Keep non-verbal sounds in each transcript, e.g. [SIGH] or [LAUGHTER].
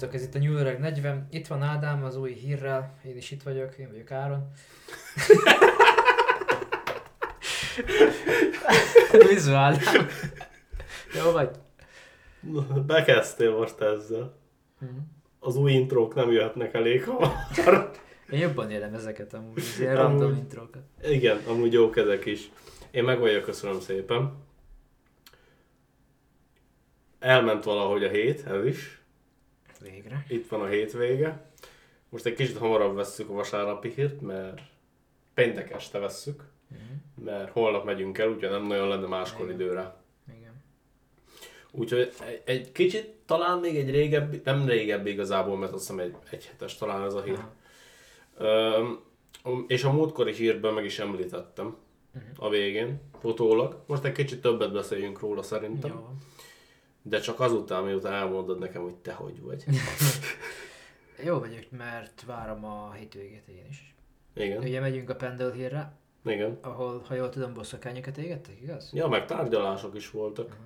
Sziasztok, ez itt a New York 40. Itt van Ádám az új hírrel. Én is itt vagyok, én vagyok Áron. [LAUGHS] Vizu Ádám. Jó vagy? Bekezdtél most ezzel. Mhm. Az új intrók nem jöhetnek elég hamar. Én jobban élem ezeket amúgy, az ilyen random Amúgy. intrókat. Igen, amúgy jók ezek is. Én meg vagyok, köszönöm szépen. Elment valahogy a hét, ez is. Végre. Itt van a hétvége. Most egy kicsit hamarabb vesszük a vasárnapi hírt, mert péntek este vesszük, Mhm. mert holnap megyünk el, úgyhogy nem nagyon lenne máskor Igen. időre. Igen. Úgyhogy egy, egy kicsit, talán még egy régebbi, nem régebbi igazából, mert azt hiszem egy, egy hetes talán ez a hír. Öm, és a múltkori hírben meg is említettem Mhm. a végén, utólag. Most egy kicsit többet beszéljünk róla szerintem. Jó. De csak azután, miután elmondod nekem, hogy te hogy vagy. [LAUGHS] Jó vagyok, mert várom a hétvégét én is. Igen, Ugye megyünk a Pendle hírre, igen. ahol, ha jól tudom, bosszakányokat égettek, igaz? Ja, meg tárgyalások is voltak.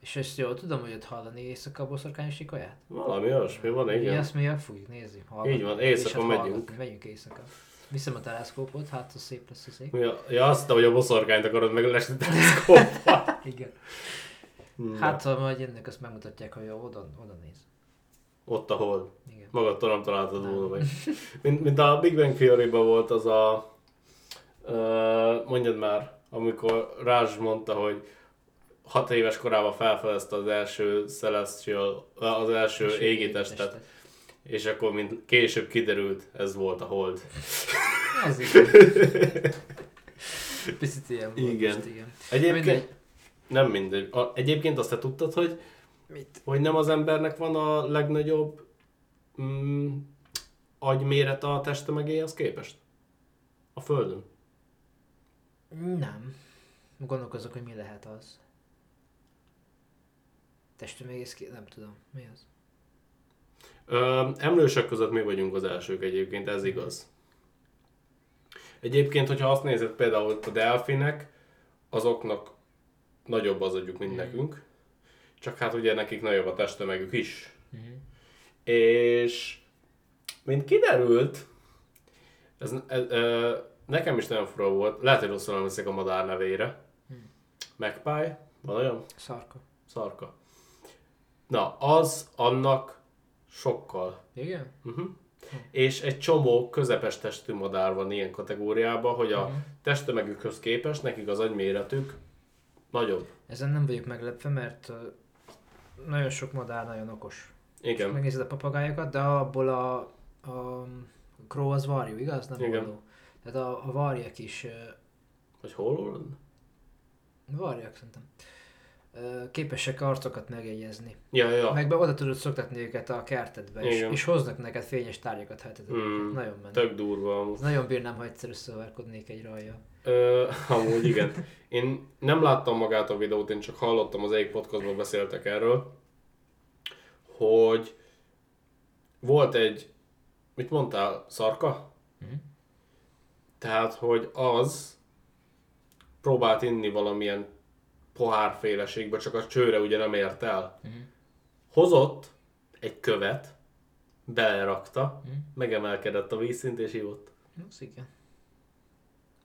És ezt jól tudom, hogy ott hallani éjszaka a boszorkányos ikolát? Valami olyasmi van, Igen. igen. Ezt mi el fogjuk nézni. hallgatni. Így van, éjszaka hát megyünk. hallgatni, Megyünk éjszaka. Viszem a teleszkópot, hát az szép lesz a szép. Ja, ja azt, hogy a boszorkányt akarod meglesni teleszkóppal. [LAUGHS] Igen. Na, Hát, ha majd jönnek, azt megmutatják, hogy jó, oda, oda néz. Ott, ahol Igen. magadtól nem találtad volna meg. Mint, mint a Big Bang theory volt az a... Uh, mondjad már, amikor Raj mondta, hogy hat éves korában felfedezte az első Celestial, az első És égitestet, és akkor mint később kiderült, ez volt a Hold. Ez igen. [LAUGHS] Picit ilyen volt Igen. most, igen. Egyébként. Nem mindegy. A, egyébként azt te tudtad, hogy, Mit? hogy nem az embernek van a legnagyobb mm, agymérete a testtömegéhez képest? A Földön. Nem. Gondolkozok, hogy mi lehet az. Testtömegész ki... Nem tudom. Mi az? Ö, emlősök között mi vagyunk az elsők egyébként, ez igaz. Egyébként, hogyha azt nézed például a delfinek, azoknak nagyobb az agyuk, mint Mhm. nekünk. Csak hát ugye nekik nagyobb a testtömegük is. Mhm. És mint kiderült, ez, ez, ö, nekem is nagyon fura volt, lehet, hogy rosszul emlékszek a madár nevére. Magpie, van olyan? Szarka. Szarka. Na, az annak sokkal Igen? Uh-huh. És egy csomó közepes testű madár van ilyen kategóriában, hogy a Mhm. testtömegükhöz képest nekik az agyméretük nagyobb. Ezen nem vagyok meglepve, mert nagyon sok madár nagyon okos. Igen. Igen. Megnézed a papagájokat, de abból a, a crow az varjú, igaz? Nem Igen. olló. Tehát a, a varjak is, Hogy hol van? varjak szerintem, képesek arcokat megjegyezni. Ja, ja. Meg be oda tudod szoktatni őket a kertedbe, és, és hoznak neked fényes tárgyakat, ez Hmm, nagyon menő. Tök durva amúgy. Nagyon bírnám, ha egyszer összeverkodnék egy rajjal. Ö, amúgy igen. Én nem láttam magát a videót, én csak hallottam, az egyik podcastban beszéltek erről, hogy volt egy, mit mondtál, szarka? Mhm. Tehát, hogy az próbált inni valamilyen pohárféleségbe, csak a csőre ugye nem ért el. Mhm. Hozott egy követ, belerakta, Mhm. megemelkedett a vízszint és ivott. Az igen.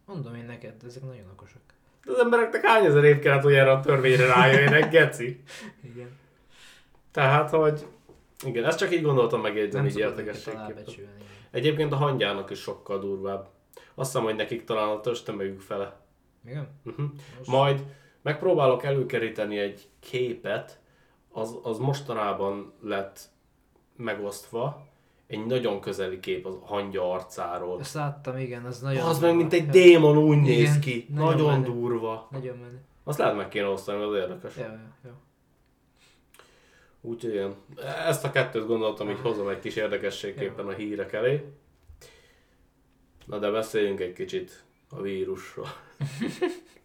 Mondom én neked, ezek nagyon okosak. De az embereknek hány ezer év kellett, hogy erre a törvényre rájöjjenek, geci? [LAUGHS] Igen. Tehát, hogy igen, ezt csak így gondoltam megjegyzni, Nem így igen. Egyébként a hangyának is sokkal durvább. Azt hiszem, hogy nekik talán a töstömegük fele. Igen? Uh-huh. Most- Majd megpróbálok előkeríteni egy képet, az, az mostanában lett megosztva, egy nagyon közeli kép az hangya arcáról. Ezt láttam, igen, az nagyon... Az meg mint egy Ja, démon úgy Igen, néz ki. nagyon Nagyon, menő. durva. Nagyon menő. Azt lehet meg kéne osztani, az érdekes. Ja, ja, ja. Úgyhogy ilyen. Ezt a kettőt gondoltam, hogy hozom egy kis érdekességképpen a hírek elé. Na de beszéljünk egy kicsit a vírusról. [LAUGHS]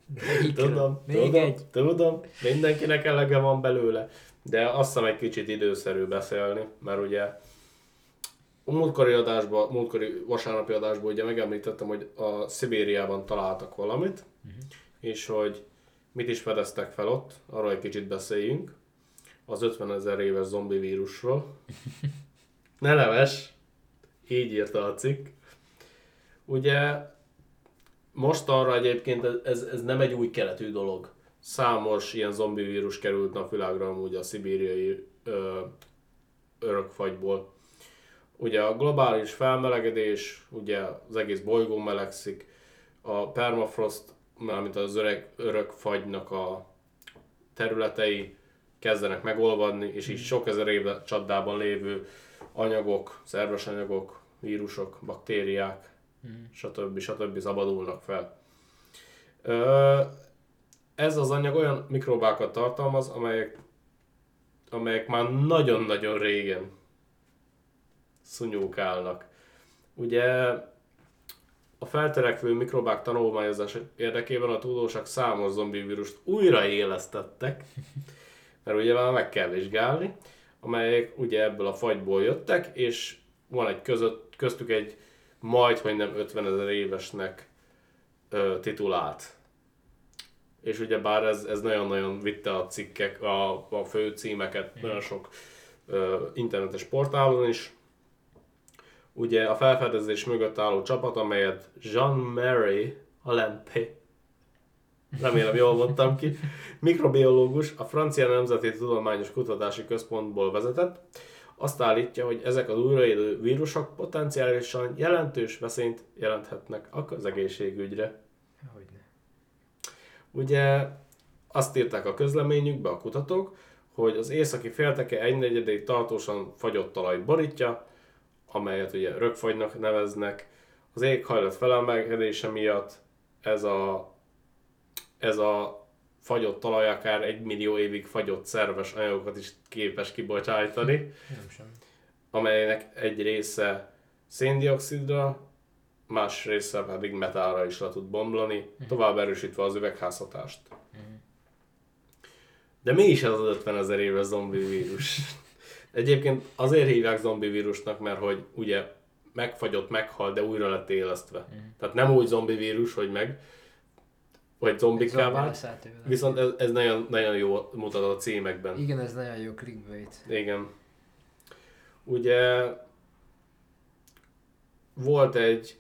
Tudom, még tudom, egy. tudom, mindenkinek elege van belőle, de azt hiszem egy kicsit időszerű beszélni, mert ugye a múltkori adásban, múltkori vasárnapi adásban ugye megemlítettem, hogy a Szibériában találtak valamit, Mhm. és hogy mit is fedeztek fel ott, arról egy kicsit beszéljünk. Az 50 ezer éves zombi vírusról. [LAUGHS] Ne neves. Így írta a cikk. Ugye most arra egyébként ez, ez nem egy új keletű dolog. Számos ilyen zombi vírus került napvilágra amúgy a szibériai ö, örökfagyból. Ugye a globális felmelegedés, ugye az egész bolygó melegszik, a permafrost, mármint az öreg, örök fagynak a területei kezdenek megolvadni, és így sok ezer éve csapdában lévő anyagok, szerves anyagok, vírusok, baktériák, mm. stb. stb. szabadulnak fel. Ez az anyag olyan mikrobákat tartalmaz, amelyek, amelyek már nagyon-nagyon régen szunyókálnak. Ugye a felterekvő mikrobák tanulmányozás érdekében a tudósok számos zombi vírust újraélesztettek, mert ugye már meg kell vizsgálni, amelyek ugye ebből a fagyból jöttek, és van egy között, köztük egy majd, hogy nem 50 ezer évesnek ö, titulált. És ugye bár ez, ez nagyon-nagyon vitte a cikkek, a, a fő címeket nagyon sok ö, internetes portálon is, ugye a felfedezés mögött álló csapat, amelyet Jean Mary Alempe, remélem jól mondtam ki, [LAUGHS] mikrobiológus a Francia Nemzeti Tudományos Kutatási Központból vezetett, azt állítja, hogy ezek az újraélő vírusok potenciálisan jelentős veszélyt jelenthetnek a közegészségügyre. Hogyne. Ugye azt írták a közleményükbe a kutatók, hogy az északi félteke egynegyedét tartósan fagyott talaj borítja, amelyet ugye rögfagynak neveznek. Az éghajlat felemelkedése miatt ez a, ez a fagyott talaj akár egy millió évig fagyott szerves anyagokat is képes kibocsájtani, Nem sem. amelynek egy része széndiokszidra, más része pedig metálra is le tud bomlani, tovább erősítve az üvegházhatást. De mi is ez az 50 ezer éves zombi vírus? Egyébként azért hívják zombi vírusnak, mert hogy ugye megfagyott, meghal, de újra lett élesztve. Tehát nem úgy zombi vírus, hogy meg, vagy zombikká Zombi vált, viszont ez, ez nagyon, nagyon jó mutat a címekben. Igen, ez nagyon jó clickbait. Igen. Ugye volt egy,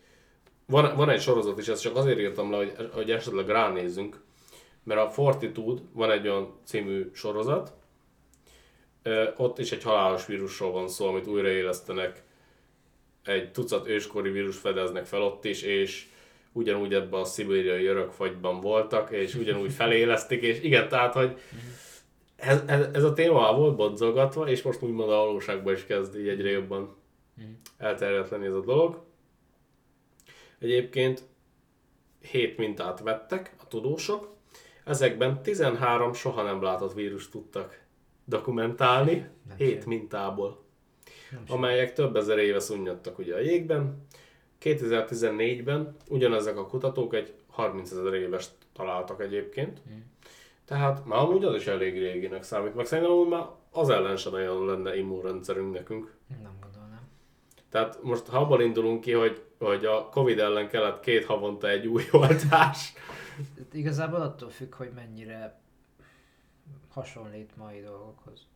van, van egy sorozat is, ezt csak azért írtam le, hogy, hogy esetleg ránézzünk, mert a Fortitude van egy olyan című sorozat, ott is egy halálos vírusról van szó, amit újraélesztenek, egy tucat őskori vírus fedeznek fel ott is, és ugyanúgy ebben a szibériai örökfagyban voltak, és ugyanúgy felélesztik, és igen, tehát, hogy ez, ez, ez a téma volt bonzogatva, és most úgymond a valóságban is kezd így egyre jobban elterjedteni ez a dolog. Egyébként 7 mintát vettek a tudósok, ezekben 13 soha nem látott vírust tudtak dokumentálni, Nem 7 sem. mintából, Nem amelyek több ezer éve szunnyadtak ugye a jégben. 2014-ben ugyanezek a kutatók egy 30 ezer éves találtak egyébként. Tehát már amúgy az is elég réginek számít, meg szerintem amúgy már az ellen sem nagyon lenne immunrendszerünk nekünk. Nem gondolnám. Tehát most ha abból indulunk ki, hogy, hogy a Covid ellen kellett két havonta egy új [LAUGHS] oltás. Itt Igazából attól függ, hogy mennyire hasonlít mai dolgokhoz.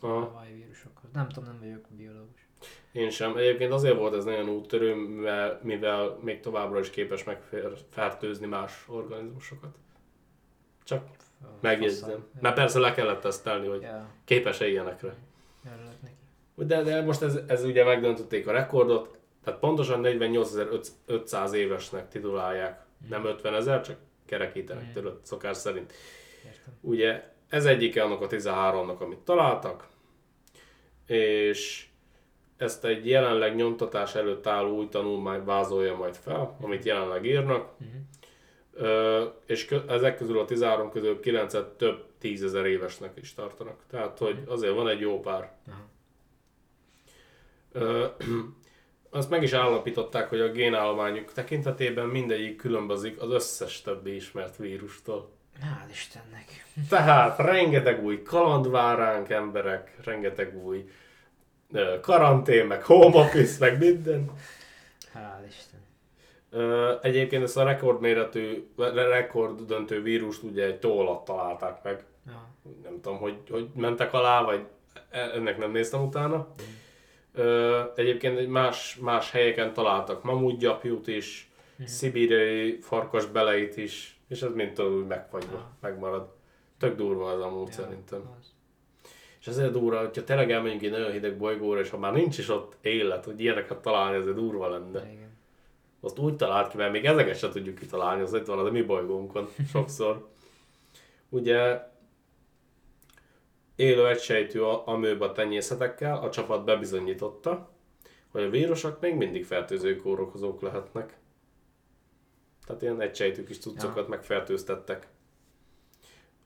A Aha. mai vírusokhoz. Nem tudom, nem vagyok biológus. Én sem. Egyébként azért volt ez nagyon úttörő, mivel, mivel még továbbra is képes megfertőzni más organizmusokat. Csak megjegyzem. Mert persze le kellett tesztelni, hogy képes-e ilyenekre. De, de most ez, ez ugye megdöntötték a rekordot, tehát pontosan 48.500 évesnek titulálják, nem 50 ezer, csak kerekítenek Mm. tőle szokás szerint. Értem. Ugye ez egyike annak a 13-nak, amit találtak, és ezt egy jelenleg nyomtatás előtt álló új tanulmány vázolja majd fel, amit jelenleg írnak, Mhm. Ö, és kö- ezek közül a 13 közül 9 több tízezer évesnek is tartanak. Tehát, hogy azért van egy jó pár. Aha. Ö, [CLEARS THROAT] azt meg is állapították, hogy a génállományuk tekintetében mindegyik különbözik az összes többi ismert vírustól. Hál' Istennek. Tehát rengeteg új kaland vár ránk emberek, rengeteg új karantén, meg home office, meg minden. Hál' Isten. Egyébként ezt a rekordméretű, re- rekorddöntő vírust ugye egy tó alatt találták meg. Ja. Nem tudom, hogy, hogy mentek alá, vagy e- ennek nem néztem utána. Ö, egyébként egy más, más helyeken találtak mamutgyapjút is, Mhm. szibériai farkas beleit is, és ez mind úgy megfagyva, megmarad. Tök durva az amúgy Ja, szerintem. az. És ezért durva, hogyha tényleg elmegyünk egy nagyon hideg bolygóra, és ha már nincs is ott élet, hogy ilyeneket találni, ezért durva lenne. Igen. Azt úgy talált ki, mert még ezeket sem tudjuk kitalálni, az itt van az a mi bolygónkon [LAUGHS] sokszor. Ugye élő egysejtű a- amőba tenyészetekkel a csapat bebizonyította, hogy a vírusok még mindig fertőző kórokozók lehetnek. Tehát ilyen egysejtű kis cuccokat megfertőztettek.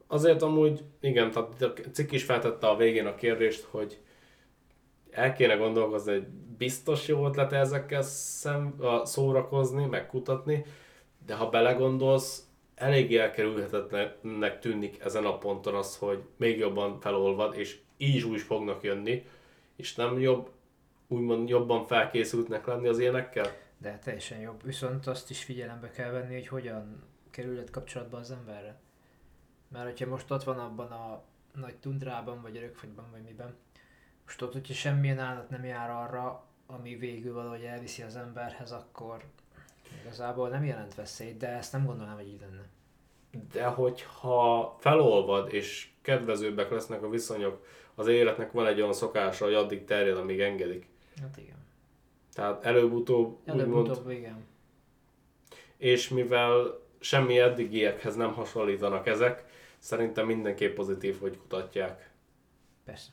Azért amúgy, igen, tehát a cikk is feltette a végén a kérdést, hogy el kéne gondolkozni, hogy biztos jó ötlet ezekkel szem, szórakozni, meg kutatni, de ha belegondolsz, eléggé elkerülhetetlennek tűnik ezen a ponton az, hogy még jobban felolvad, és így úgy fognak jönni, és nem jobb, úgymond jobban felkészültnek lenni az ilyenekkel? De teljesen jobb. Viszont azt is figyelembe kell venni, hogy hogyan kerülhet kapcsolatba az emberre. Mert hogyha most ott van abban a nagy tundrában, vagy örökfagyban, vagy miben, most ott, hogyha semmilyen állat nem jár arra, ami végül valahogy elviszi az emberhez, akkor igazából nem jelent veszélyt, de ezt nem gondolnám, hogy így lenne. De hogyha felolvad, és kedvezőbbek lesznek a viszonyok, az életnek van egy olyan szokása, hogy addig terjed, amíg engedik. Hát igen. Tehát előbb-utóbb, úgymond, Előbb-utóbb igen. és mivel semmi eddigiekhez nem hasonlítanak ezek, szerintem mindenképp pozitív, hogy kutatják. Persze.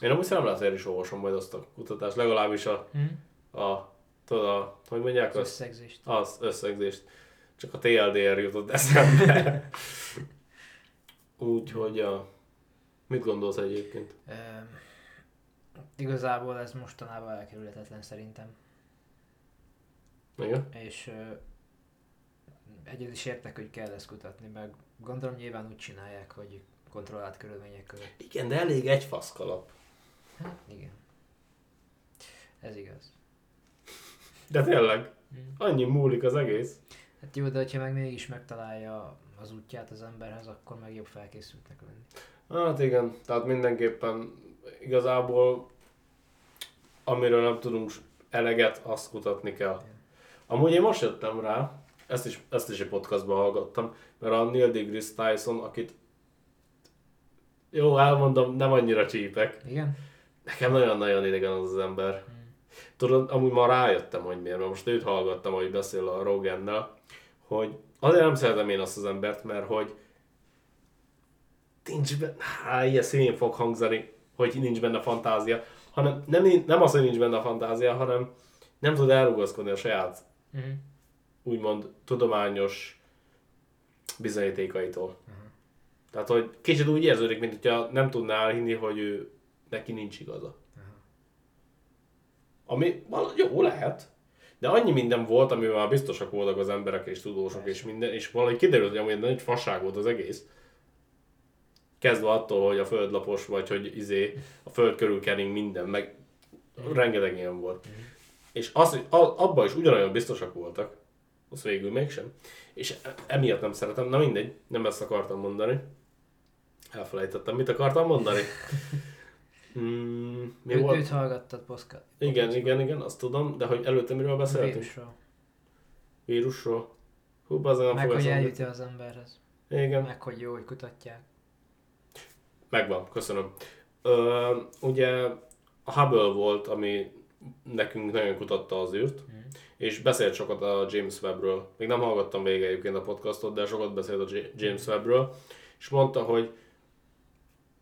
Én amúgy szemlát is olvasom majd azt a kutatást, legalábbis a, Hm? a tudod, a, hogy mondják Az azt? összegzést. Az összegzést. Csak a TLDR jutott eszembe. [LAUGHS] Úgyhogy a... Mit gondolsz egyébként? Öm, igazából ez mostanában elkerülhetetlen szerintem. Igen? És egyet is értek, hogy kell ezt kutatni, meg gondolom nyilván úgy csinálják, hogy kontrollált körülmények között. Igen, de elég egy faszkalap. Hát igen. Ez igaz. De tényleg, Hm. annyi múlik az egész. Hát jó, de hogyha meg mégis megtalálja az útját az emberhez, akkor meg jobb felkészültnek lenni. Hát igen, tehát mindenképpen igazából amiről nem tudunk eleget, azt kutatni kell. Amúgy én most jöttem rá, ezt is, ezt is egy podcastban hallgattam, mert a Neil deGrasse Tyson, akit jó, elmondom, nem annyira csípek. Igen? Nekem nagyon-nagyon idegen az az ember. Hm. Tudod, amúgy ma rájöttem, hogy miért, mert most őt hallgattam, hogy beszél a Rogannel, hogy azért nem szeretem én azt az embert, mert hogy nincs benne, há, ilyen színén fog hangzani, hogy nincs benne fantázia, hanem nem, nem az, hogy nincs benne a fantázia, hanem nem tud elrugaszkodni a saját, Uh-huh. Úgymond tudományos bizonyítékaitól. Tehát, hogy kicsit úgy érződik, mint hogyha nem tudná elhinni, hogy ő, neki nincs igaza. Ami vala- jó lehet, de annyi minden volt, amivel már biztosak voltak az emberek és tudósok és minden, és valahogy kiderült, hogy amúgy nagy fasság volt az egész. Kezdve attól, hogy a föld lapos, vagy hogy izé a föld körül kering minden, meg rengeteg ilyen volt. És az, hogy abban is ugyanolyan biztosak voltak, az végül mégsem. És e- emiatt nem szeretem, na mindegy, nem ezt akartam mondani. Elfelejtettem, mit akartam mondani. [LAUGHS] Mm, mi Őt, volt? őt hallgattad Poszka. Igen, igen, igen, azt tudom, de hogy előtte miről beszéltünk? Vírusról. Vírusról. Hú, bazen nem Meg hogy eljut az emberhez. Igen, Meg hogy jó, hogy kutatják. megvan, köszönöm. Ö, ugye a Hubble volt, ami nekünk nagyon kutatta az űrt, Mhm. és beszélt sokat a James Webbről. Még nem hallgattam még egyébként a podcastot, de sokat beszélt a James Webbről, és mondta, hogy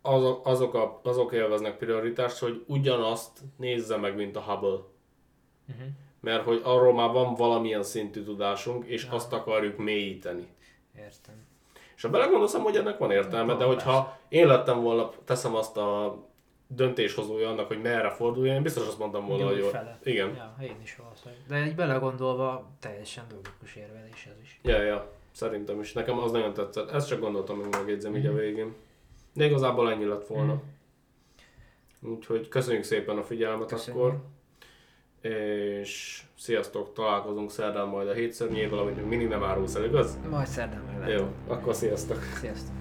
azok, azok, a, azok élveznek prioritást, hogy ugyanazt nézze meg, mint a Hubble. Uh-huh. Mert hogy arról már van valamilyen szintű tudásunk, és Ja. azt akarjuk mélyíteni. Értem. És ha belegondolsz, hogy ennek van értelme, de hogyha én lettem volna, teszem azt a döntéshozója annak, hogy merre forduljon, én biztos azt mondtam volna, hogy jó. Igen. Ja, én is valószínűleg. De egy belegondolva teljesen logikus érvelés ez is. Ja, ja, szerintem is. Nekem az nagyon tetszett. Ezt csak gondoltam, hogy megjegyzem így a Mhm. végén. De igazából ennyi lett volna. Mhm. Úgyhogy köszönjük szépen a figyelmet Köszönjük. akkor. És sziasztok, találkozunk szerdán majd a hétszörnyével, amit még mindig nem árulsz el, igaz? Majd szerdán meg. Jó, akkor sziasztok. Sziasztok.